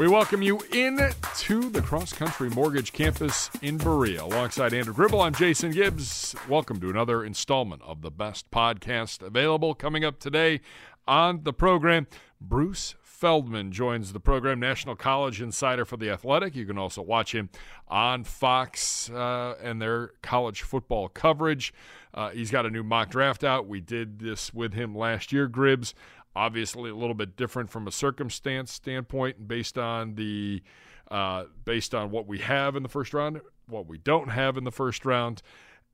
We welcome you in to the Cross Country Mortgage Campus in Berea. Alongside Andrew Gribble, I'm Jason Gibbs. Welcome to another installment of the best podcast available. Coming up today on the program, Bruce Feldman joins the program, National College Insider for the Athletic. You can also watch him on Fox uh, and their college football coverage. Uh, he's got a new mock draft out. We did this with him last year, Gribs obviously a little bit different from a circumstance standpoint based on the uh, based on what we have in the first round, what we don't have in the first round,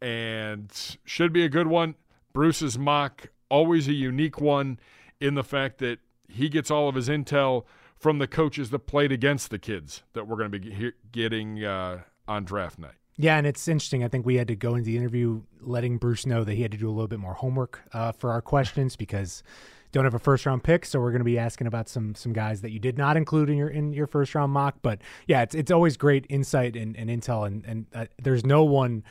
and should be a good one. Bruce's mock always a unique one in the fact that he gets all of his intel from the coaches that played against the kids that we're going to be getting uh, on draft night. Yeah, and it's interesting. I think we had to go into the interview letting Bruce know that he had to do a little bit more homework uh, for our questions because don't have a first round pick, so we're going to be asking about some some guys that you did not include in your in your first round mock. But yeah, it's it's always great insight and, and intel, and and uh, there's no one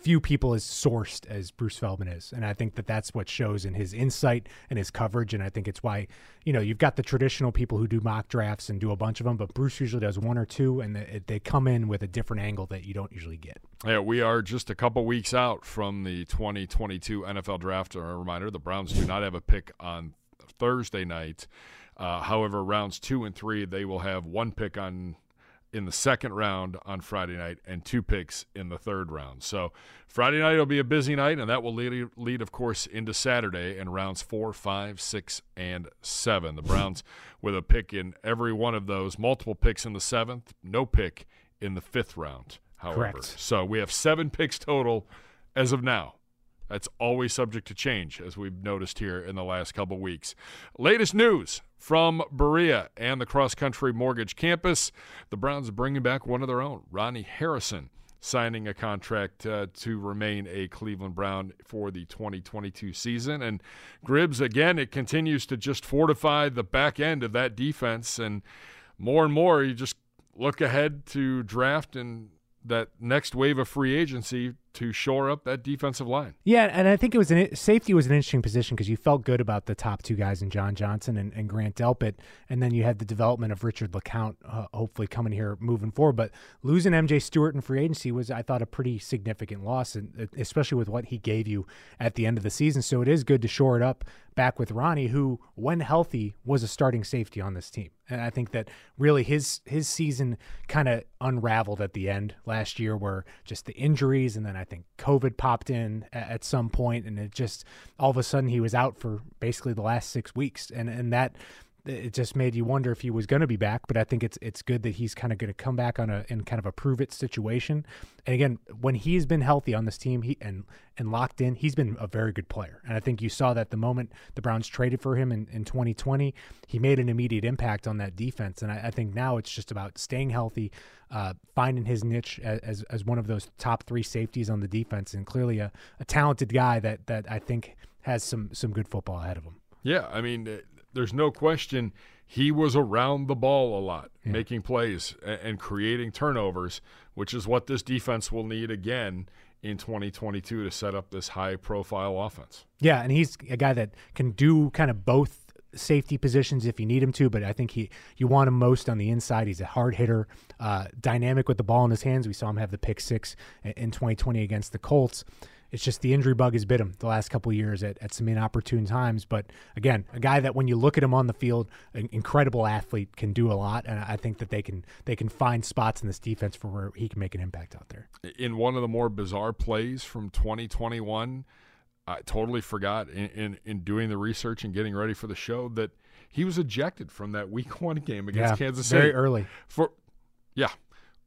few people as sourced as Bruce Feldman is. And I think that that's what shows in his insight and his coverage. And I think it's why, you know, you've got the traditional people who do mock drafts and do a bunch of them, but Bruce usually does one or two and they, they come in with a different angle that you don't usually get. Yeah, we are just a couple weeks out from the 2022 NFL draft. A reminder the Browns do not have a pick on Thursday night. Uh, however, rounds two and three, they will have one pick on in the second round on Friday night and two picks in the third round. So Friday night will be a busy night, and that will lead, lead of course, into Saturday in rounds four, five, six, and seven. The Browns with a pick in every one of those, multiple picks in the seventh, no pick in the fifth round. However, Correct. so we have seven picks total as of now. That's always subject to change, as we've noticed here in the last couple weeks. Latest news from Berea and the cross country mortgage campus the Browns are bringing back one of their own, Ronnie Harrison, signing a contract uh, to remain a Cleveland Brown for the 2022 season. And Gribbs, again, it continues to just fortify the back end of that defense. And more and more, you just look ahead to draft and that next wave of free agency to shore up that defensive line. Yeah, and I think it was an safety was an interesting position because you felt good about the top two guys in John Johnson and, and Grant Delpit, and then you had the development of Richard LeCounte uh, hopefully coming here moving forward. But losing MJ Stewart in free agency was, I thought, a pretty significant loss, and uh, especially with what he gave you at the end of the season. So it is good to shore it up back with Ronnie, who, when healthy, was a starting safety on this team. And I think that really his his season kind of unraveled at the end last year, where just the injuries and then I think COVID popped in at some point, and it just all of a sudden he was out for basically the last six weeks, and and that it just made you wonder if he was going to be back. But I think it's it's good that he's kind of going to come back on a in kind of a prove it situation. And again, when he's been healthy on this team, he and and locked in, he's been a very good player. And I think you saw that the moment the Browns traded for him in, in 2020, he made an immediate impact on that defense. And I, I think now it's just about staying healthy, uh, finding his niche as, as one of those top three safeties on the defense, and clearly a, a talented guy that that I think has some some good football ahead of him. Yeah, I mean, there's no question he was around the ball a lot, yeah. making plays and creating turnovers, which is what this defense will need again in 2022 to set up this high profile offense. Yeah, and he's a guy that can do kind of both safety positions if you need him to, but I think he you want him most on the inside. He's a hard hitter, uh, dynamic with the ball in his hands. We saw him have the pick six in 2020 against the Colts. It's just the injury bug has bit him the last couple years at, at some inopportune times. But again, a guy that when you look at him on the field, an incredible athlete can do a lot, and I think that they can they can find spots in this defense for where he can make an impact out there. In one of the more bizarre plays from 2021, I totally forgot in, in, in doing the research and getting ready for the show that he was ejected from that Week One game against yeah, Kansas City very early. For yeah,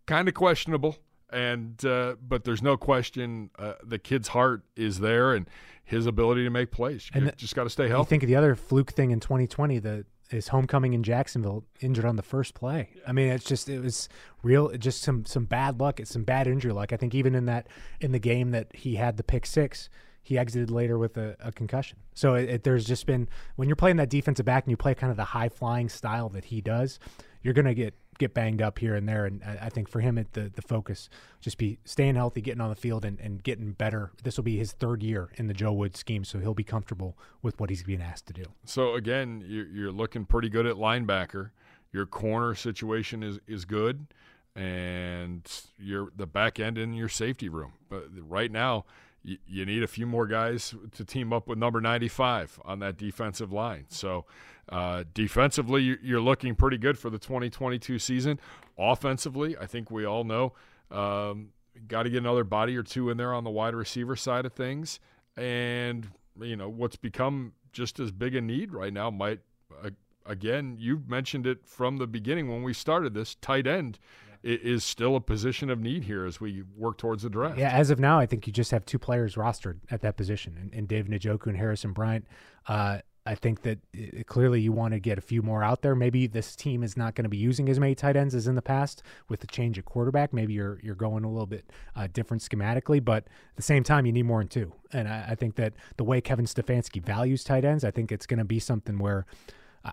kind of questionable and uh, but there's no question uh, the kid's heart is there and his ability to make plays. You and just got to stay healthy. I think of the other fluke thing in 2020, the his homecoming in Jacksonville, injured on the first play. I mean, it's just it was real, just some some bad luck, it's some bad injury luck. I think even in that in the game that he had the pick six, he exited later with a, a concussion. So it, it, there's just been when you're playing that defensive back and you play kind of the high flying style that he does, you're gonna get get banged up here and there. And I, I think for him, it, the the focus just be staying healthy, getting on the field, and, and getting better. This will be his third year in the Joe Wood scheme, so he'll be comfortable with what he's being asked to do. So again, you're, you're looking pretty good at linebacker. your corner situation is is good, and your the back end in your safety room. But right now, you, you need a few more guys to team up with number 95 on that defensive line. So uh, defensively, you're looking pretty good for the 2022 season. Offensively, I think we all know. Um, got to get another body or two in there on the wide receiver side of things. And, you know, what's become just as big a need right now might, uh, again, you've mentioned it from the beginning when we started this tight end. Yeah. Is still a position of need here as we work towards the draft. Yeah, as of now, I think you just have two players rostered at that position, and, and Dave Njoku and Harrison Bryant. Uh, I think that it, clearly you want to get a few more out there. Maybe this team is not going to be using as many tight ends as in the past with the change of quarterback. Maybe you're you're going a little bit uh, different schematically, but at the same time, you need more than two. And I, I think that the way Kevin Stefanski values tight ends, I think it's going to be something where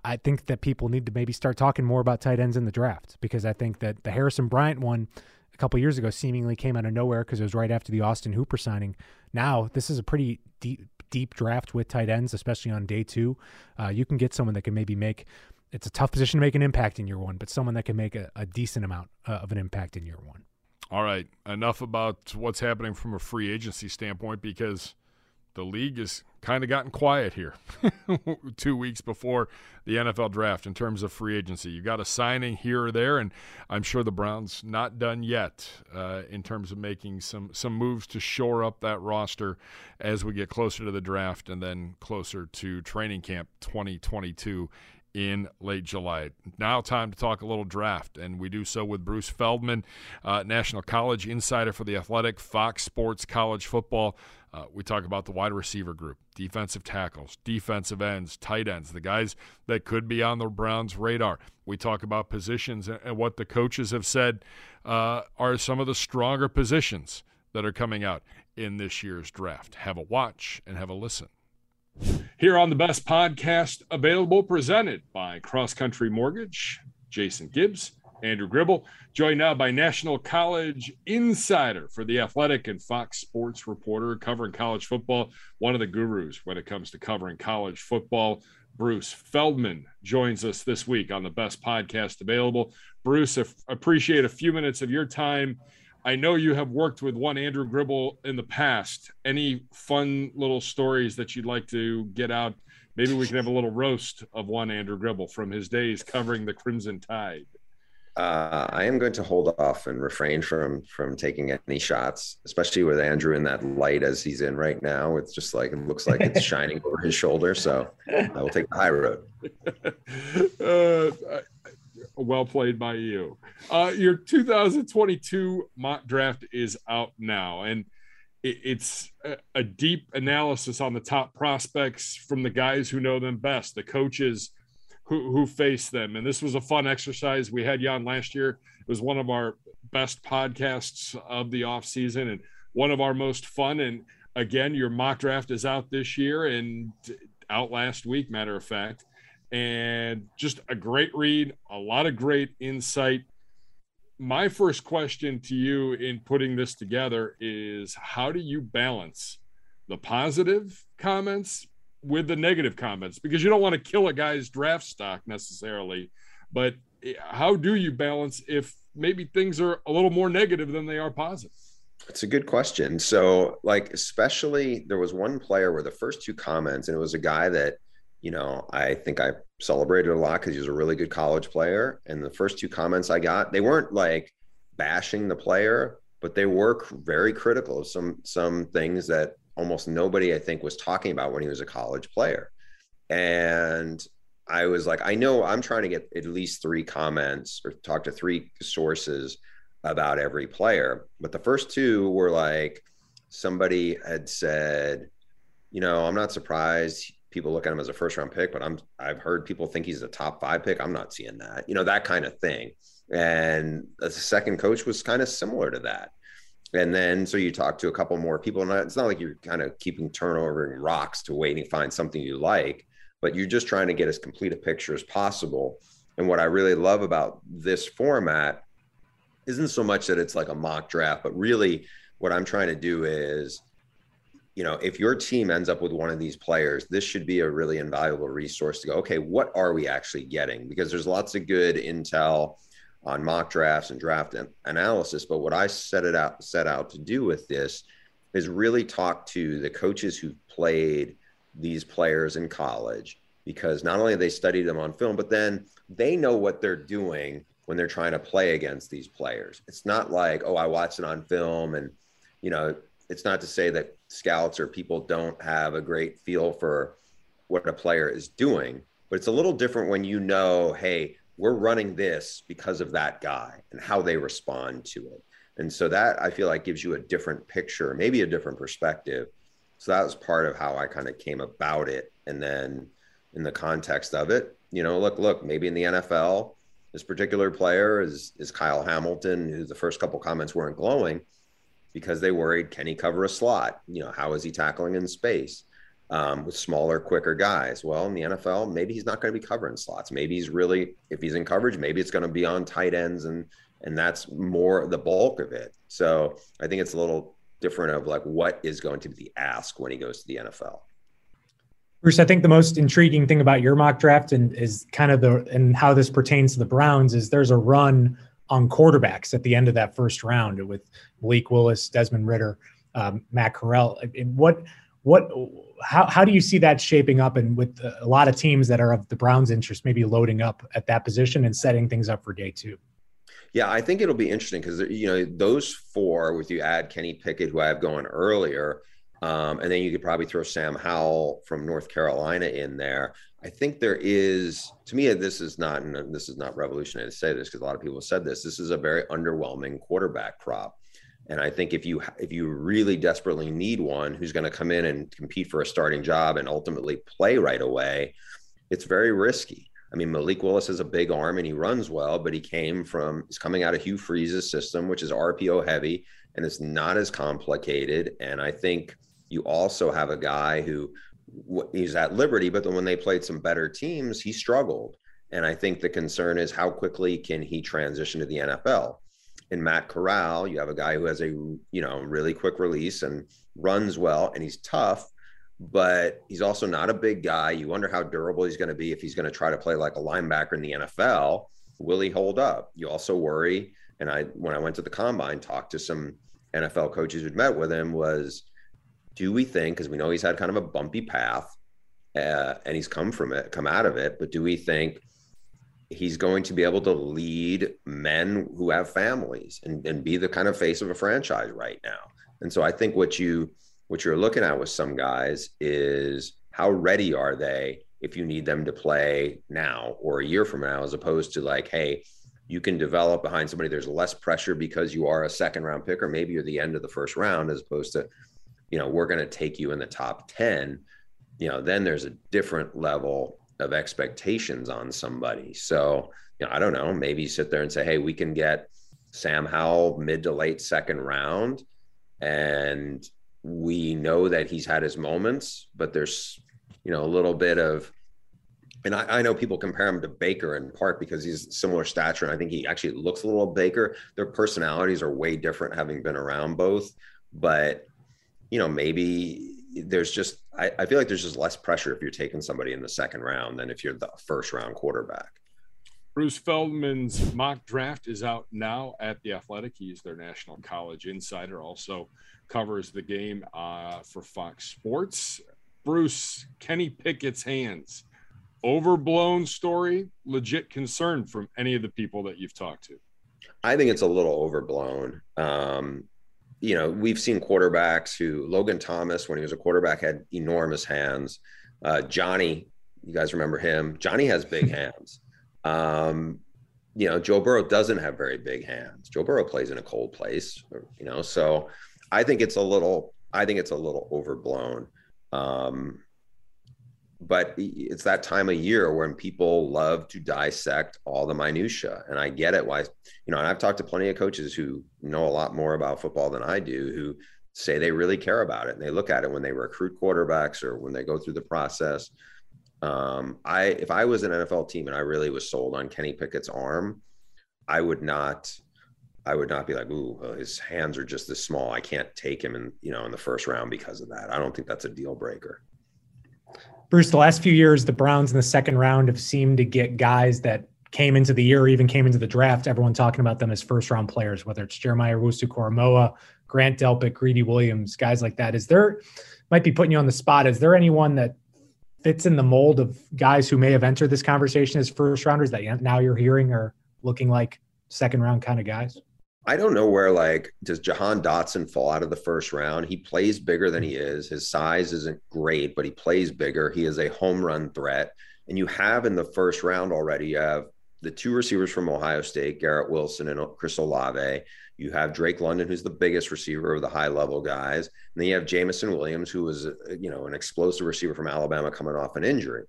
I think that people need to maybe start talking more about tight ends in the draft because I think that the Harrison Bryant one a couple years ago seemingly came out of nowhere because it was right after the Austin Hooper signing. Now this is a pretty deep deep draft with tight ends, especially on day two, uh, you can get someone that can maybe make. It's a tough position to make an impact in year one, but someone that can make a, a decent amount uh, of an impact in year one. All right, enough about what's happening from a free agency standpoint because the league has kind of gotten quiet here two weeks before the NFL draft in terms of free agency. You got a signing here or there, and I'm sure the Browns not done yet uh, in terms of making some some moves to shore up that roster as we get closer to the draft and then closer to training camp 2022 in late July. Now, time to talk a little draft, and we do so with Bruce Feldman, uh, National College Insider for the Athletic, Fox Sports College Football. Uh, we talk about the wide receiver group, defensive tackles, defensive ends, tight ends, the guys that could be on the Browns' radar. We talk about positions and, what the coaches have said uh, are some of the stronger positions that are coming out in this year's draft. Have a watch and have a listen. Here on the best podcast available, presented by Cross Country Mortgage, Jason Gibbs Andrew Gribble, joined now by National College Insider for the Athletic and Fox Sports reporter covering college football, one of the gurus when it comes to covering college football. Bruce Feldman joins us this week on the best podcast available. Bruce, appreciate a few minutes of your time. I know you have worked with one Andrew Gribble in the past. Any fun little stories that you'd like to get out? Maybe we can have a little roast of one Andrew Gribble from his days covering the Crimson Tide. Uh, I am going to hold off and refrain from from taking any shots, especially with Andrew in that light as he's in right now. It's just like it looks like it's shining over his shoulder. So I will take the high road. Uh, well played by you. Uh, your 2022 mock draft is out now, and it, it's a, a deep analysis on the top prospects from the guys who know them best, the coaches who who face them. And this was a fun exercise. We had you on last year. It was one of our best podcasts of the off season and one of our most fun. And again, your mock draft is out this year and out last week, matter of fact. And just a great read, a lot of great insight. My first question to you in putting this together is how do you balance the positive comments with the negative comments because you don't want to kill a guy's draft stock necessarily. But eh, how do you balance if maybe things are a little more negative than they are positive? It's a good question. So, like, especially there was one player where the first two comments, and it was a guy that, you know, I think I celebrated a lot because he was a really good college player. And the first two comments I got, they weren't like bashing the player, but they were very critical of some some things that almost nobody I think was talking about when he was a college player. And I was like, I know I'm trying to get at least three comments or talk to three sources about every player. But the first two were like somebody had said, you know, I'm not surprised people look at him as a first round pick, but I'm I've heard people think he's a top five pick. I'm not seeing that, you know, that kind of thing. And the second coach was kind of similar to that and then so you talk to a couple more people and it's not like you're kind of keeping turnover and rocks to waiting to find something you like but you're just trying to get as complete a picture as possible and what i really love about this format isn't so much that it's like a mock draft but really what i'm trying to do is you know, if your team ends up with one of these players, this should be a really invaluable resource to go, okay, what are we actually getting? Because there's lots of good intel on mock drafts and draft analysis. But what I set it out set out to do with this is really talk to the coaches who've played these players in college because not only they studied them on film, but then they know what they're doing when they're trying to play against these players. It's not like, oh, I watched it on film and, you know, it's not to say that scouts or people don't have a great feel for what a player is doing, but it's a little different when you know, hey, we're running this because of that guy and how they respond to it. And so that I feel like gives you a different picture, maybe a different perspective. So that was part of how I kind of came about it. And then in the context of it, you know, look, look, maybe in the NFL, this particular player is is Kyle Hamilton, who the first couple comments weren't glowing because they worried can he cover a slot? You know, how is he tackling in space um, with smaller, quicker guys? Well, in the NFL, maybe he's not going to be covering slots. Maybe he's really, if he's in coverage, maybe it's going to be on tight ends, and and that's more the bulk of it. So I think it's a little different of like what is going to be the ask when he goes to the NFL. Bruce, I think the most intriguing thing about your mock draft and is kind of the and how this pertains to the Browns is there's a run on quarterbacks at the end of that first round with Malik Willis, Desmond Ridder, um, Matt Corral. What what how how do you see that shaping up and with a lot of teams that are of the Browns' interest maybe loading up at that position and setting things up for day two? Yeah, I think it'll be interesting because you know those four, with you add Kenny Pickett, who I have going earlier, um, and then you could probably throw Sam Howell from North Carolina in there. I think there is, to me, this is not, this is not revolutionary to say this because a lot of people said this. This is a very underwhelming quarterback crop, and I think if you if you really desperately need one who's going to come in and compete for a starting job and ultimately play right away, it's very risky. I mean, Malik Willis has a big arm and he runs well, but he came from he's coming out of Hugh Freeze's system, which is RPO heavy and it's not as complicated. And I think you also have a guy who he's at Liberty, but then when they played some better teams, he struggled. And I think the concern is how quickly can he transition to the NFL? In Matt Corral, you have a guy who has a you know really quick release and runs well, and he's tough, but he's also not a big guy. You wonder how durable he's going to be if he's going to try to play like a linebacker in the NFL. Will he hold up? You also worry. And I, when I went to the combine, talked to some NFL coaches who'd met with him, was do we think because we know he's had kind of a bumpy path uh, and he's come from it come out of it but do we think he's going to be able to lead men who have families and, and be the kind of face of a franchise right now. And so i think what you what you're looking at with some guys is how ready are they if you need them to play now or a year from now as opposed to like hey you can develop behind somebody. There's less pressure because you are a second round pick or maybe you're the end of the first round as opposed to you know, we're going to take you in the top 10, you know, then there's a different level of expectations on somebody. So, you know, I don't know, maybe sit there and say, hey, we can get Sam Howell mid to late second round. And we know that he's had his moments, but there's, you know, a little bit of, and I, I, know people compare him to Baker in part because he's similar stature. And I think he actually looks a little Baker. Their personalities are way different, having been around both. But you know, maybe there's just I, I feel like there's just less pressure if you're taking somebody in the second round than if you're the first round quarterback. Bruce Feldman's mock draft is out now at the Athletic. He's their national college insider. Also covers the game uh, for Fox Sports. Bruce, Kenny Pickett's hands, overblown story, legit concern from any of the people that you've talked to. I think it's a little overblown. Um, you know, we've seen quarterbacks who Logan Thomas, when he was a quarterback, had enormous hands. Uh, Johnny, you guys remember him? Johnny has big hands. Um, you know, Joe Burrow doesn't have very big hands. Joe Burrow plays in a cold place, you know, so I think it's a little, I think it's a little overblown. Um, but it's that time of year when people love to dissect all the minutia and i get it why you know and i've talked to plenty of coaches who know a lot more about football than i do who say they really care about it and they look at it when they recruit quarterbacks or when they go through the process um, i if i was an nfl team and i really was sold on kenny pickett's arm i would not I would not be like, ooh, well, his hands are just this small. I can't take him in, you know, in the first round because of that. I don't think that's a deal breaker. Bruce, the last few years, the Browns in the second round have seemed to get guys that came into the year, or even came into the draft. Everyone talking about them as first round players, whether it's Jeremiah Owusu-Koramoah, Grant Delpit, Greedy Williams, guys like that. Is there might be putting you on the spot? Is there anyone that fits in the mold of guys who may have entered this conversation as first rounders that now you're hearing are looking like second round kind of guys? I don't know where like does Jahan Dotson fall out of the first round? He plays bigger than he is. His size isn't great, but he plays bigger. He is a home run threat. And you have in the first round already, you have the two receivers from Ohio State, Garrett Wilson and Chris Olave. You have Drake London, who's the biggest receiver of the high level guys. And then you have Jameson Williams, who was, you know, an explosive receiver from Alabama coming off an injury.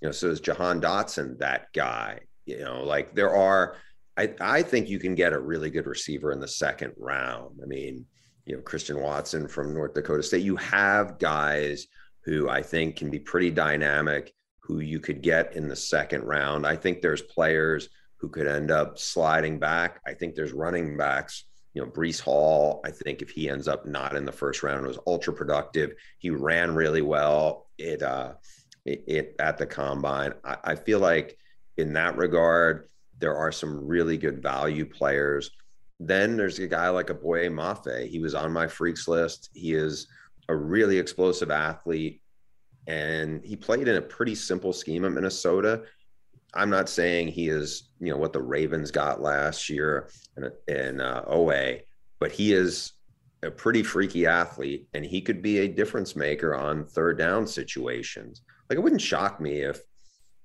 You know, so is Jahan Dotson that guy? You know, like there are – I, I think you can get a really good receiver in the second round. I mean, you know, Christian Watson from North Dakota State. You have guys who I think can be pretty dynamic, who you could get in the second round. I think there's players who could end up sliding back. I think there's running backs. You know, Breece Hall, I think if he ends up not in the first round, was ultra productive. He ran really well. It uh it, it at the combine. I, I feel like in that regard, there are some really good value players. Then there's a guy like a Boye Mafe. He was on my freaks list. He is a really explosive athlete, and he played in a pretty simple scheme at Minnesota. I'm not saying he is, you know, what the Ravens got last year in, in uh, Oweh, but he is a pretty freaky athlete, and he could be a difference maker on third down situations. Like it wouldn't shock me if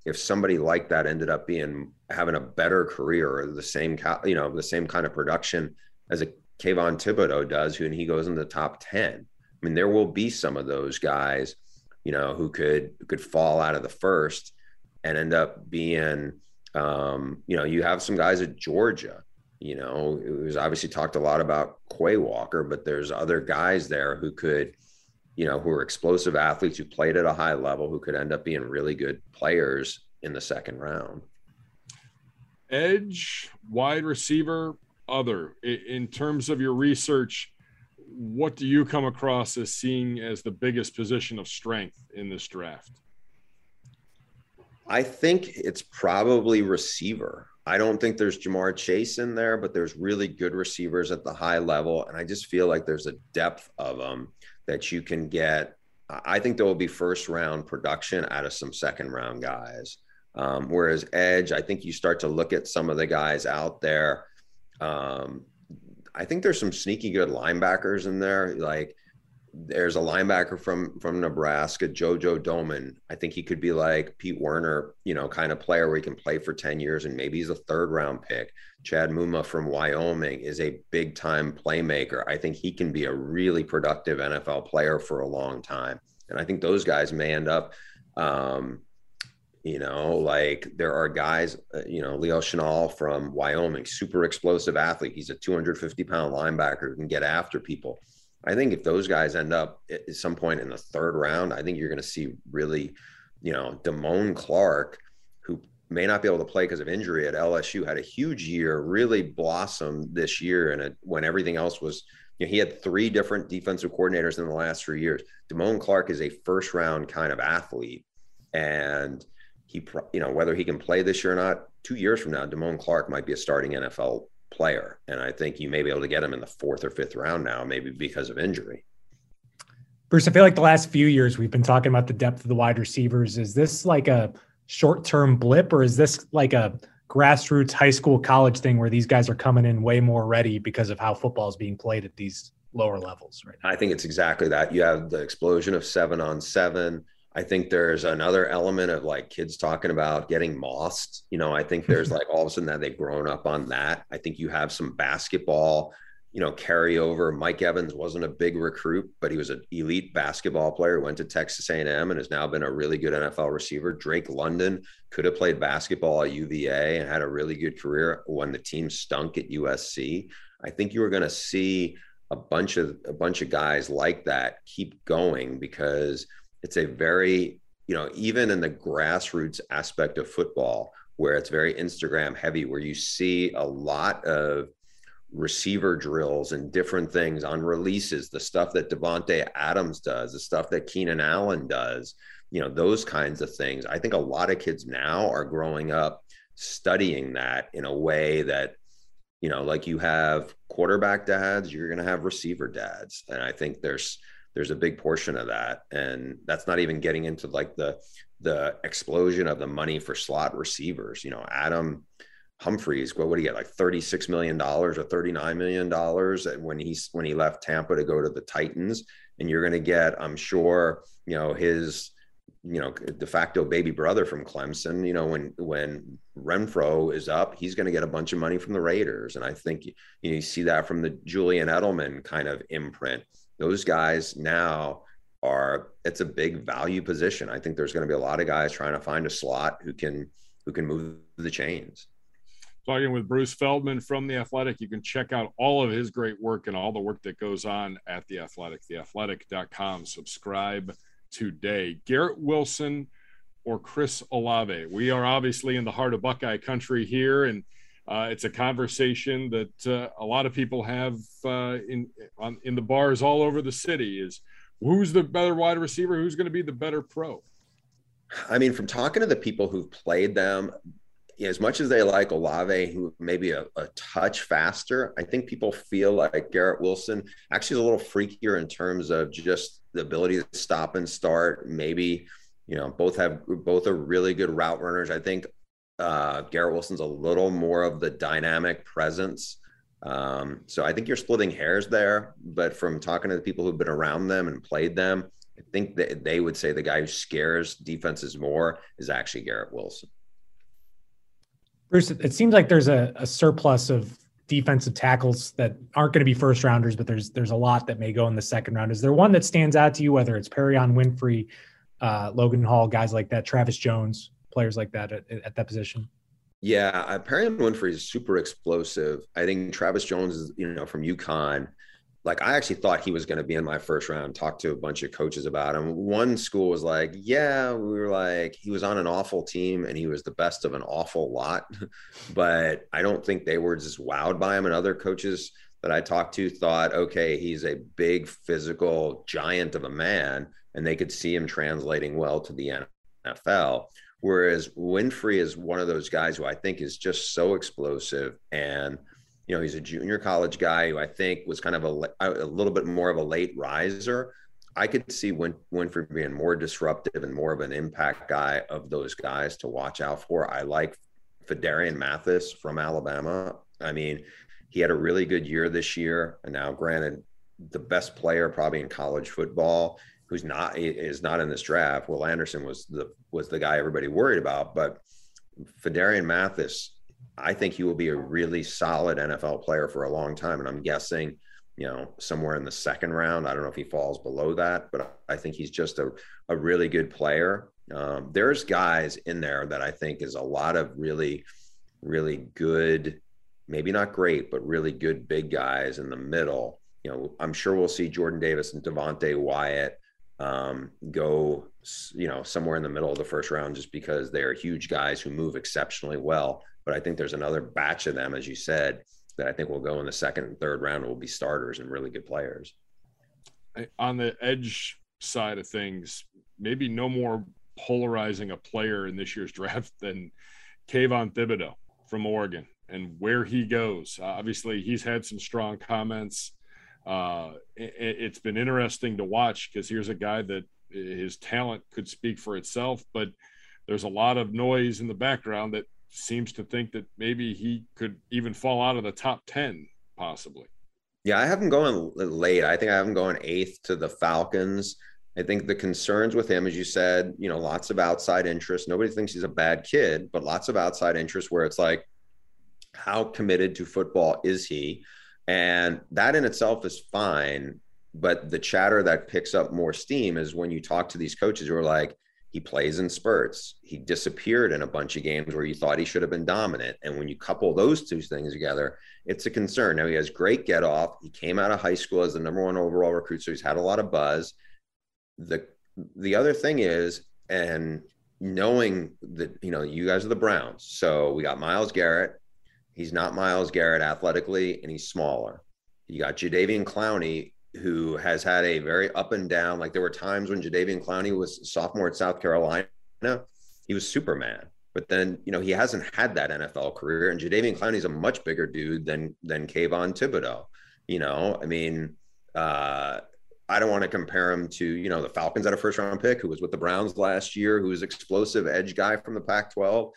if somebody like that ended up being having a better career or the same you know the same kind of production as a Kayvon Thibodeaux does, who and he goes in the top ten. I mean, there will be some of those guys, you know, who could could fall out of the first and end up being, um, you know, you have some guys at Georgia. You know, it was obviously talked a lot about Quay Walker, but there's other guys there who could you know, who are explosive athletes who played at a high level who could end up being really good players in the second round. Edge, wide receiver, other. In terms of your research, what do you come across as seeing as the biggest position of strength in this draft? I think it's probably receiver. I don't think there's Ja'Marr Chase in there, but there's really good receivers at the high level. And I just feel like there's a depth of them that you can get. I think there will be first round production out of some second round guys. Um, whereas Edge, I think you start to look at some of the guys out there. Um, I think there's some sneaky good linebackers in there. Like there's a linebacker from from Nebraska, JoJo Domann. I think he could be like Pete Werner, you know, kind of player where he can play for 10 years and maybe he's a third round pick. Chad Muma from Wyoming is a big time playmaker. I think he can be a really productive NFL player for a long time. And I think those guys may end up um, you know, like there are guys, uh, you know, Leo Chenal from Wyoming, super explosive athlete. He's a 250 pound linebacker who can get after people I think if those guys end up at some point in the third round, I think you're going to see really, you know, Damone Clark, who may not be able to play because of injury at LSU, had a huge year, really blossomed this year, and when everything else was, you know, he had three different defensive coordinators in the last three years. Damone Clark is a first round kind of athlete, and he, you know, whether he can play this year or not, two years from now, Damone Clark might be a starting NFL player. And I think you may be able to get him in the fourth or fifth round now, maybe because of injury. Bruce, I feel like the last few years we've been talking about the depth of the wide receivers. Is this like a short term blip or is this like a grassroots high school college thing where these guys are coming in way more ready because of how football is being played at these lower levels right now? I think it's exactly that. You have the explosion of seven on seven. I think there's another element of like kids talking about getting mossed. You know, I think there's like all of a sudden that they've grown up on that. I think you have some basketball, you know, carryover. Mike Evans wasn't a big recruit, but he was an elite basketball player. Went to Texas A&M and has now been a really good NFL receiver. Drake London could have played basketball at UVA and had a really good career when the team stunk at USC. I think you were going to see a bunch of a bunch of guys like that keep going because it's a very you know even in the grassroots aspect of football where it's very instagram heavy where you see a lot of receiver drills and different things on releases, the stuff that Davante Adams does, the stuff that Keenan Allen does, you know, those kinds of things. I think a lot of kids now are growing up studying that in a way that, you know, like you have quarterback dads, you're going to have receiver dads. And I think there's, there's a big portion of that. And that's not even getting into like the, the explosion of the money for slot receivers. You know, Adam, Humphries what would he get? Like thirty-six million dollars or thirty-nine million dollars when he's when he left Tampa to go to the Titans, and you're going to get, I'm sure, you know, his, you know, de facto baby brother from Clemson. You know, when when Renfrow is up, he's going to get a bunch of money from the Raiders, and I think you, know, you see that from the Julian Edelman kind of imprint. Those guys now are it's a big value position. I think there's going to be a lot of guys trying to find a slot who can who can move the chains talking with Bruce Feldman from The Athletic. You can check out all of his great work and all the work that goes on at The Athletic, theathletic.com. Subscribe today. Garrett Wilson or Chris Olave. We are obviously in the heart of Buckeye country here, and uh, it's a conversation that uh, a lot of people have uh, in on, in the bars all over the city. Is who's the better wide receiver? Who's going to be the better pro? I mean, from talking to the people who've played them, as much as they like Olave, who maybe a, a, touch faster, I think people feel like Garrett Wilson actually is a little freakier in terms of just the ability to stop and start. Maybe, you know, both have both are really good route runners. I think uh, Garrett Wilson's a little more of the dynamic presence. Um, so I think you're splitting hairs there. But from talking to the people who've been around them and played them, I think that they would say the guy who scares defenses more is actually Garrett Wilson. Bruce, it seems like there's a, a surplus of defensive tackles that aren't going to be first rounders, but there's there's a lot that may go in the second round. Is there one that stands out to you, whether it's Perrion Winfrey, uh, Logan Hall, guys like that, Travis Jones, players like that at, at that position? Yeah, Perrion Winfrey is super explosive. I think Travis Jones is, you know, from UConn like I actually thought he was going to be in my first round. Talked to a bunch of coaches about him. One school was like, "Yeah, we were like he was on an awful team and he was the best of an awful lot," but I don't think they were just wowed by him. And other coaches that I talked to thought, "Okay, he's a big physical giant of a man," and they could see him translating well to the NFL. Whereas Winfrey is one of those guys who I think is just so explosive and you know, he's a junior college guy who I think was kind of a, a little bit more of a late riser. I could see Win, Winfrey being more disruptive and more of an impact guy of those guys to watch out for. I like Phidarian Mathis from Alabama. I mean, he had a really good year this year. And now, granted, the best player probably in college football who's not is not in this draft. Will Anderson was the was the guy everybody worried about, but Phidarian Mathis I think he will be a really solid NFL player for a long time. And I'm guessing, you know, somewhere in the second round. I don't know if he falls below that, but I think he's just a, a really good player. Um, there's guys in there that I think is a lot of really, really good, maybe not great, but really good big guys in the middle. You know, I'm sure we'll see Jordan Davis and Devonte Wyatt um, go, you know, somewhere in the middle of the first round just because they are huge guys who move exceptionally well but I think there's another batch of them, as you said, that I think will go in the second and third round will be starters and really good players. On the edge side of things, maybe no more polarizing a player in this year's draft than Kayvon Thibodeaux from Oregon and where he goes. Uh, obviously, he's had some strong comments. Uh, it, has been interesting to watch because here's a guy that his talent could speak for itself, but there's a lot of noise in the background that seems to think that maybe he could even fall out of the top 10 possibly. Yeah, I have him going late. I think I have him going eighth to the Falcons. I think the concerns with him, as you said, you know, lots of outside interest. Nobody thinks he's a bad kid, but lots of outside interest where it's like, how committed to football is he? And that in itself is fine. But the chatter that picks up more steam is when you talk to these coaches who are like, he plays in spurts. He disappeared in a bunch of games where you thought he should have been dominant. And when you couple those two things together, it's a concern. Now he has great get off. He came out of high school as the number one overall recruit, so he's had a lot of buzz. The the other thing is, and knowing that you know you guys are the Browns, so we got Myles Garrett. He's not Myles Garrett athletically, and he's smaller. You got Jadeveon Clowney, who has had a very up and down. Like there were times when Jadeveon Clowney was sophomore at South Carolina, he was Superman. But then, you know, he hasn't had that NFL career. And Jadeveon Clowney's a much bigger dude than than Kayvon Thibodeaux. You know, I mean, uh, I don't want to compare him to, you know, the Falcons had a first round pick who was with the Browns last year, who was explosive edge guy from the Pac 12.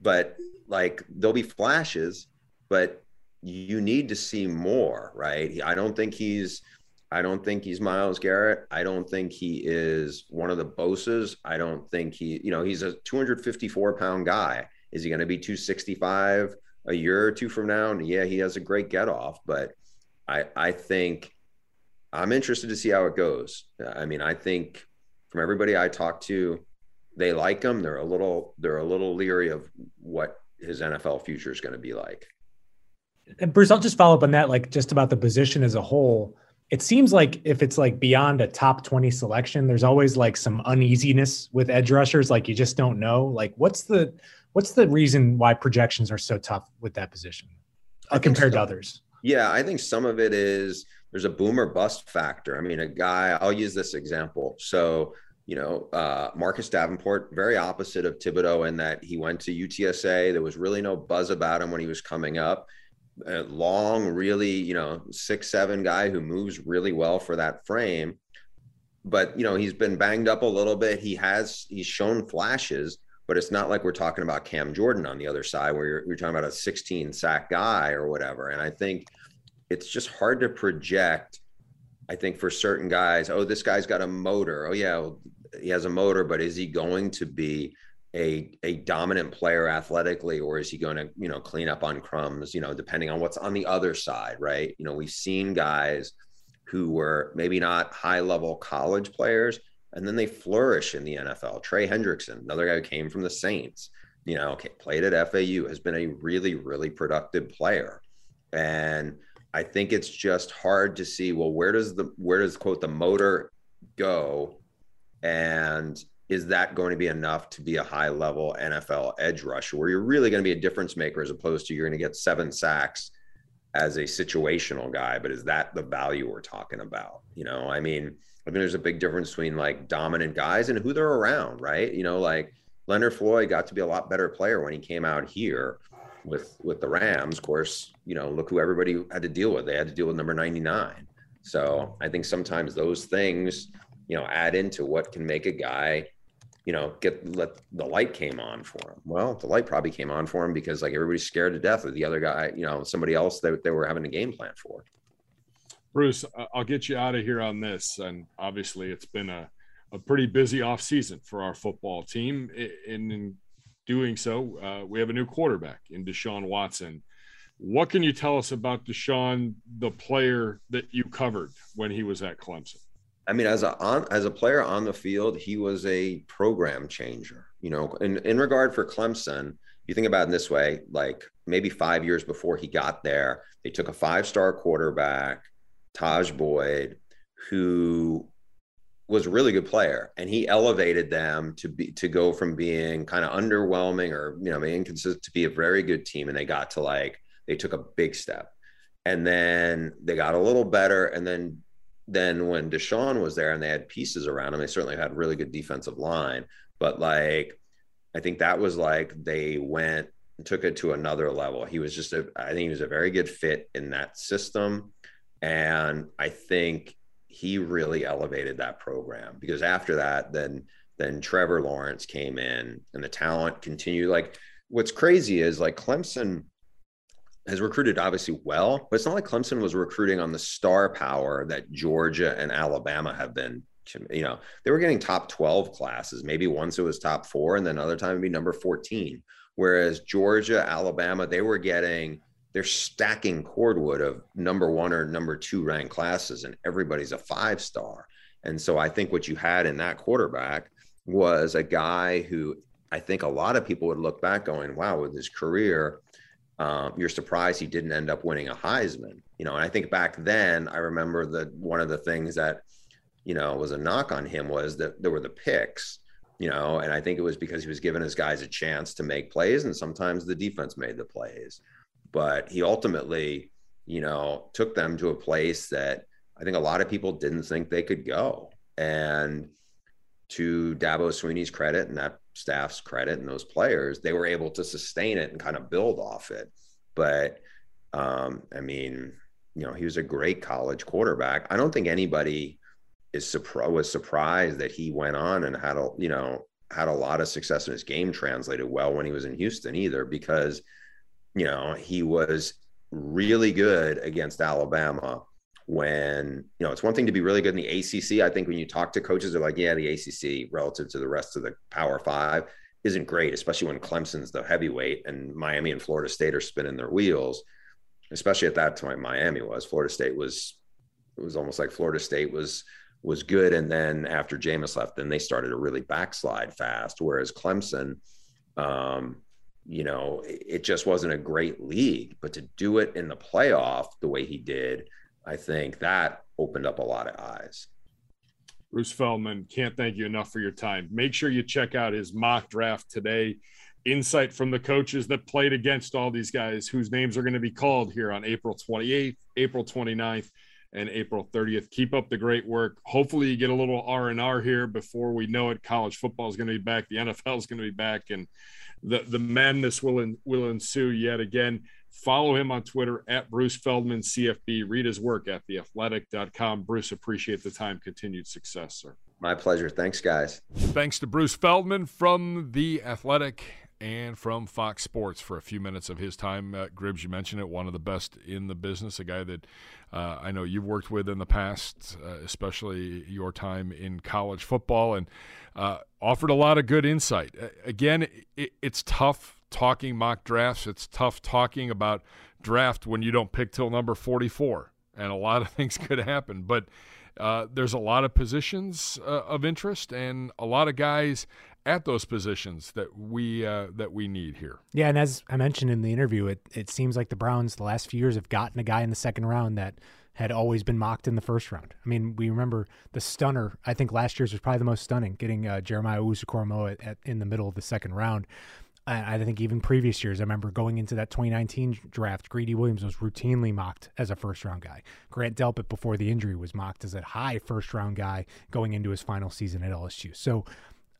But like there'll be flashes, but you need to see more, right? I don't think he's I don't think he's Myles Garrett. I don't think he is one of the Bosa's. I don't think he, you know, he's a 254 pound guy. Is he going to be 265 a year or two from now? And yeah, he has a great get off, but I I think I'm interested to see how it goes. I mean, I think from everybody I talk to, they like him. They're a little they're a little leery of what his NFL future is going to be like. And Bruce, I'll just follow up on that, like just about the position as a whole. It seems like if it's like beyond a top 20 selection, there's always like some uneasiness with edge rushers. Like you just don't know. Like what's the what's the reason why projections are so tough with that position uh, compared to others? Yeah, I think some of it is there's a boomer bust factor. I mean, a guy, I'll use this example. So you know, uh, Marcus Davenport, very opposite of Thibodeaux in that he went to UTSA. There was really no buzz about him when he was coming up. A long, really, you know, six, seven guy who moves really well for that frame. But, you know, he's been banged up a little bit. He has, he's shown flashes, but it's not like we're talking about Cam Jordan on the other side where you're, you're talking about a 16 sack guy or whatever. And I think it's just hard to project I think for certain guys, oh, this guy's got a motor. Oh, yeah, he has a motor, but is he going to be a a dominant player athletically, or is he going to you know clean up on crumbs? You know, depending on what's on the other side, right? You know, we've seen guys who were maybe not high level college players, and then they flourish in the NFL. Trey Hendrickson, another guy who came from the Saints, you know, played at FAU, has been a really really productive player, and I think it's just hard to see. Well, where does the where does quote the motor go and is that going to be enough to be a high level NFL edge rusher where you're really going to be a difference maker as opposed to you're going to get seven sacks as a situational guy? But is that the value we're talking about? You know, I mean, I mean, there's a big difference between like dominant guys and who they're around, right? You know, like Leonard Floyd got to be a lot better player when he came out here with with the Rams. Of course, you know, look who everybody had to deal with. They had to deal with number 99. So I think sometimes those things you know add into what can make a guy you know get let the light came on for him. Well the light probably came on for him because like everybody's scared to death of the other guy you know somebody else that they were having a game plan for. Bruce i'll get you out of here on this. And obviously it's been a, a pretty busy off season for our football team. In doing so uh, we have a new quarterback in deshaun watson. What can you tell us about deshaun the player that you covered when he was at clemson I mean, as a on as a player on the field, he was a program changer. You know, in in regard for Clemson, you think about it in this way: like maybe five years before he got there, they took a five star quarterback, Tajh Boyd, who was a really good player, and he elevated them to be to go from being kind of underwhelming or you know inconsistent to be a very good team, and they got to like they took a big step, and then they got a little better, and then then when Deshaun was there and they had pieces around him, they certainly had really good defensive line. But like, I think that was like they went took it to another level. He was just a, I think he was a very good fit in that system. And I think he really elevated that program because after that, then then Trevor Lawrence came in and the talent continued. Like what's crazy is like Clemson has recruited obviously well, but it's not like Clemson was recruiting on the star power that Georgia and Alabama have been. You know, they were getting top 12 classes. Maybe once it was top four, and then another time it'd be number 14. Whereas Georgia, Alabama, they were getting, they're stacking cordwood of number one or number two ranked classes, and everybody's a five star. And so I think what you had in that quarterback was a guy who I think a lot of people would look back going, wow, with his career, um, you're surprised he didn't end up winning a Heisman. You know, and I think back then, I remember that one of the things that, you know, was a knock on him was that there were the picks, you know, and I think it was because he was giving his guys a chance to make plays, and sometimes the defense made the plays. but he ultimately, you know, took them to a place that I think a lot of people didn't think they could go. And to Dabo Swinney's credit and that staff's credit and those players, they were able to sustain it and kind of build off it. But um, I mean, you know, he was a great college quarterback. I don't think anybody is surprised was surprised that he went on and had a you know had a lot of success in his game translated well when he was in Houston either because you know he was really good against Alabama when you know it's one thing to be really good in the ACC I think when you talk to coaches they're like yeah the ACC relative to the rest of the Power 5 isn't great especially when Clemson's the heavyweight and Miami and Florida State are spinning their wheels especially at that time Miami was Florida State was it was almost like Florida State was was good. And then after Jameis left, then they started to really backslide fast. Whereas Clemson, um, you know, it just wasn't a great league. But to do it in the playoff the way he did, I think that opened up a lot of eyes. Bruce Feldman, can't thank you enough for your time. Make sure you check out his mock draft today. Insight from the coaches that played against all these guys whose names are going to be called here on April 28th, April 29th and April 30th. Keep up the great work. Hopefully, you get a little R and R here before we know it. College football is going to be back. The NFL is going to be back, and the the madness will in, will ensue yet again. Follow him on Twitter at Bruce Feldman CFB. Read his work at theathletic.com. Bruce, appreciate the time. Continued success, sir. My pleasure. Thanks, guys. Thanks to Bruce Feldman from The Athletic and from Fox Sports for a few minutes of his time. Uh, Gribbs, you mentioned it, one of the best in the business, a guy that uh, I know you've worked with in the past, uh, especially your time in college football, and uh, offered a lot of good insight. again, it, it's tough talking mock drafts. It's tough talking about draft when you don't pick till number 44, and a lot of things could happen. But uh, there's a lot of positions uh, of interest and a lot of guys at those positions that we uh, that we need here. Yeah, and as I mentioned in the interview, it it seems like the Browns the last few years have gotten a guy in the second round that had always been mocked in the first round. I mean, we remember the stunner. I think last year's was probably the most stunning, getting uh, Jeremiah at, in the middle of the second round. I think even previous years, I remember going into that 2019 draft, Greedy Williams was routinely mocked as a first round guy. Grant Delpit, before the injury, was mocked as a high first round guy going into his final season at LSU. So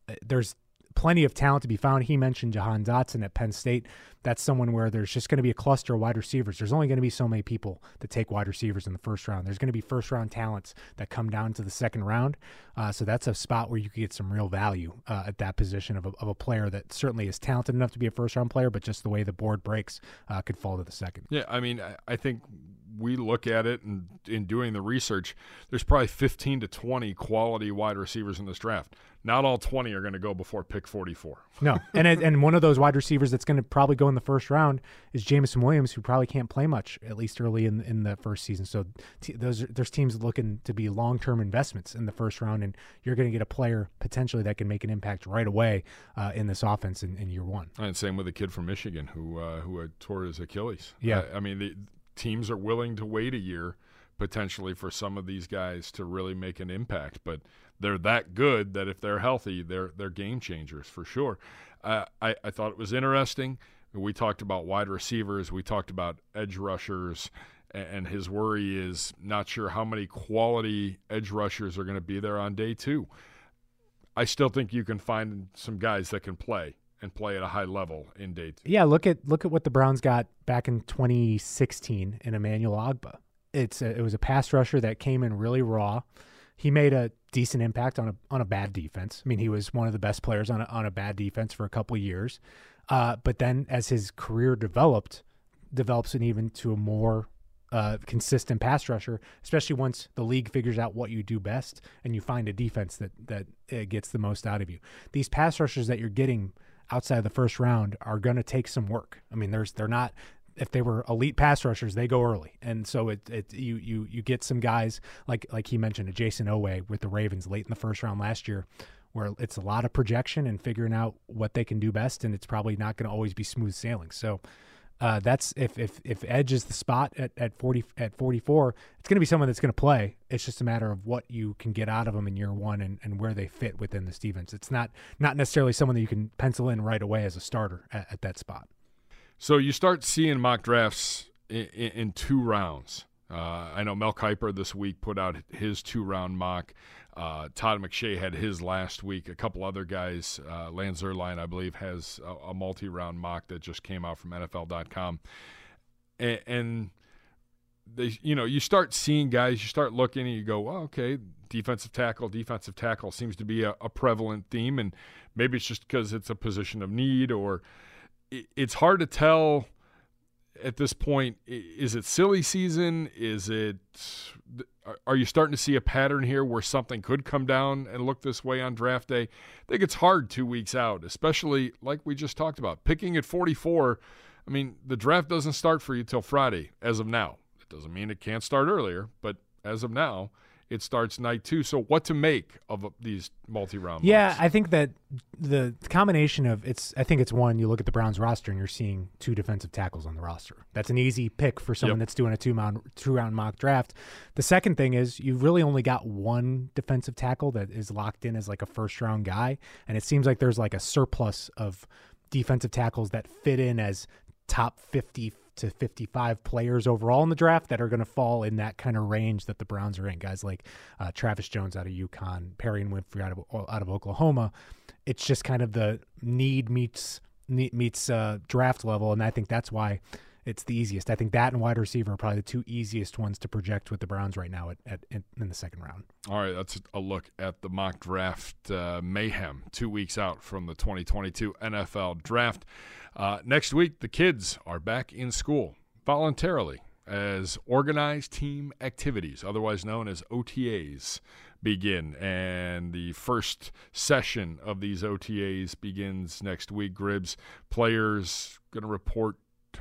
uh, there's plenty of talent to be found. He mentioned Jahan Dotson at Penn State. That's someone where there's just going to be a cluster of wide receivers. There's only going to be so many people that take wide receivers in the first round. There's going to be first round talents that come down to the second round. Uh, so that's a spot where you could get some real value uh, at that position of a, of a player that certainly is talented enough to be a first round player, but just the way the board breaks uh, could fall to the second. Yeah, I mean, I think we look at it and in doing the research, there's probably 15 to 20 quality wide receivers in this draft. Not all 20 are going to go before pick 44. No, and and one of those wide receivers that's going to probably go in the first round is Jameson Williams, who probably can't play much at least early in in the first season. So t- those there's teams looking to be long term investments in the first round, and you're going to get a player potentially that can make an impact right away uh, in this offense in, in, year one. And same with the kid from Michigan who uh, who tore his Achilles. Yeah, uh, I mean the teams are willing to wait a year potentially for some of these guys to really make an impact, but they're that good that if they're healthy, they're they're game changers for sure. Uh, I I thought it was interesting. We talked about wide receivers, we talked about edge rushers, and his worry is not sure how many quality edge rushers are going to be there on day two. I still think you can find some guys that can play and play at a high level in day two. Yeah, look at look at what the Browns got back in 2016 in Emmanuel Ogbah. It's a, it was a pass rusher that came in really raw. He made a decent impact on a on a bad defense. I mean, he was one of the best players on a, on a bad defense for a couple years. Uh, but then as his career developed, develops an even to a more uh, consistent pass rusher, especially once the league figures out what you do best and you find a defense that that uh, gets the most out of you. These pass rushers that you're getting outside of the first round are going to take some work. I mean, there's they're not if they were elite pass rushers, they go early, and so it, it you you you get some guys like like he mentioned, a Jayson Oweh with the Ravens late in the first round last year, where it's a lot of projection and figuring out what they can do best, and it's probably not going to always be smooth sailing. So uh, that's if if if edge is the spot at, at forty at forty four, it's going to be someone that's going to play. It's just a matter of what you can get out of them in year one and, and where they fit within the Stevens. It's not not necessarily someone that you can pencil in right away as a starter at, at that spot. So you start seeing mock drafts in, in, in two rounds. Uh, I know Mel Kiper this week put out his two round mock. Uh, Todd McShay had his last week. A couple other guys, uh, Lance Zierlein, I believe, has a, a multi round mock that just came out from NFL.com. And, and they, you know, you start seeing guys, you start looking, and you go, well, okay, defensive tackle, defensive tackle seems to be a, a prevalent theme, and maybe it's just because it's a position of need, or it, it's hard to tell at this point is it silly season? Is it are you starting to see a pattern here where something could come down and look this way on draft day? I think it's hard two weeks out especially like we just talked about. Picking at 44 i mean the draft doesn't start for you till friday as of now. It doesn't mean it can't start earlier but as of now it starts night two. So, what to make of these multi-round? Yeah, months? I think that the combination of it's. I think it's one. You look at the Browns roster and you're seeing two defensive tackles on the roster. That's an easy pick for someone yep. that's doing a two round two round mock draft. The second thing is you've really only got one defensive tackle that is locked in as like a first round guy, and it seems like there's like a surplus of defensive tackles that fit in as top 50 to 55 players overall in the draft that are going to fall in that kind of range that the Browns are in. Guys like uh, Travis Jones out of UConn, Perrion Winfrey out of out of Oklahoma. It's just kind of the need meets meets uh, draft level, and I think that's why it's the easiest. I think that and wide receiver are probably the two easiest ones to project with the Browns right now at, at in, in, the second round. All right, that's a look at the mock draft uh, mayhem two weeks out from the 2022 NFL draft. Uh, next week, the kids are back in school voluntarily as organized team activities, otherwise known as OTAs, begin. And the first session of these OTAs begins next week. Gribbs players going to report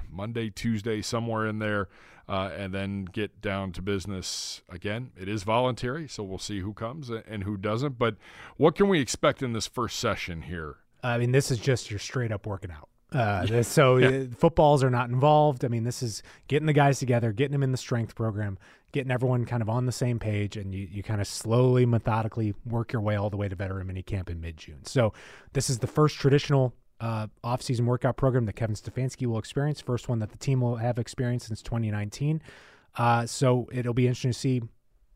Monday, Tuesday, somewhere in there, uh, and then get down to business again. It is voluntary, so we'll see who comes and who doesn't. But what can we expect in this first session here? I mean, this is just your straight up working out. Uh, so yeah. Uh, footballs are not involved. I mean, this is getting the guys together, getting them in the strength program, getting everyone kind of on the same page, and you, you kind of slowly, methodically work your way all the way to veteran mini camp in mid June. So this is the first traditional uh, off-season workout program that Kevin Stefanski will experience. First one that the team will have experienced since 2019. Uh, so it'll be interesting to see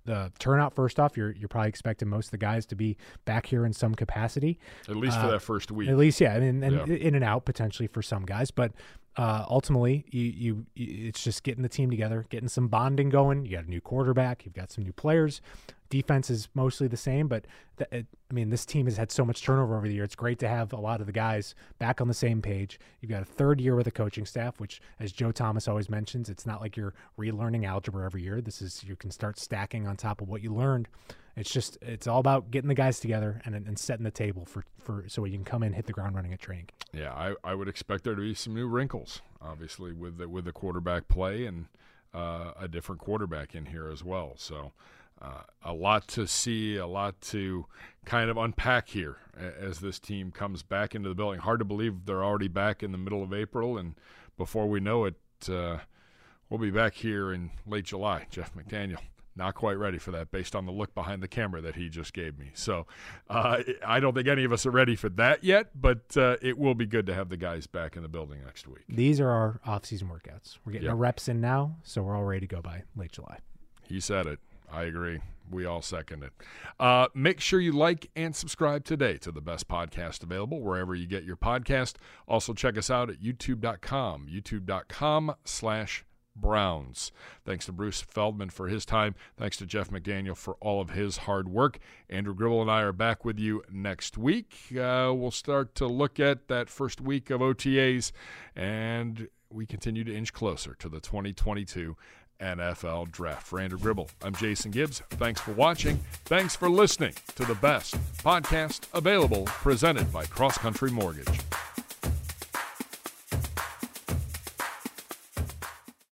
the turnout. First off, you're you're probably expecting most of the guys to be back here in some capacity, at least uh, for that first week. At least, yeah, and, and yeah. in and out potentially for some guys, but uh, ultimately, you, you, you, it's just getting the team together, getting some bonding going. You got a new quarterback, you've got some new players. Defense is mostly the same, but the, it, I mean, this team has had so much turnover over the year. It's great to have a lot of the guys back on the same page. You've got a third year with a coaching staff, which, as Joe Thomas always mentions, it's not like you're relearning algebra every year. This is you can start stacking on top of what you learned. It's just it's all about getting the guys together and and setting the table for for so you can come in hit the ground running at training. Yeah, I, I would expect there to be some new wrinkles, obviously with the, with the quarterback play and uh, a different quarterback in here as well. So uh, a lot to see, a lot to kind of unpack here as this team comes back into the building. Hard to believe they're already back in the middle of April, and before we know it, uh, we'll be back here in late July. Jeff McDaniel. Not quite ready for that based on the look behind the camera that he just gave me. So uh, I don't think any of us are ready for that yet, but uh, it will be good to have the guys back in the building next week. These are our off-season workouts. We're getting yep. our reps in now, so we're all ready to go by late July. He said it. I agree. We all second it. Uh, make sure you like and subscribe today to the best podcast available wherever you get your podcast. Also, check us out at youtube.com, youtube.com slash Browns. Thanks to Bruce Feldman for his time. Thanks to Jeff McDaniel for all of his hard work. Andrew Gribble and I are back with you next week. Uh, we'll start to look at that first week of OTAs, and we continue to inch closer to the 2022 NFL Draft. For Andrew Gribble, I'm Jason Gibbs. Thanks for watching. Thanks for listening to the best podcast available presented by Cross Country Mortgage.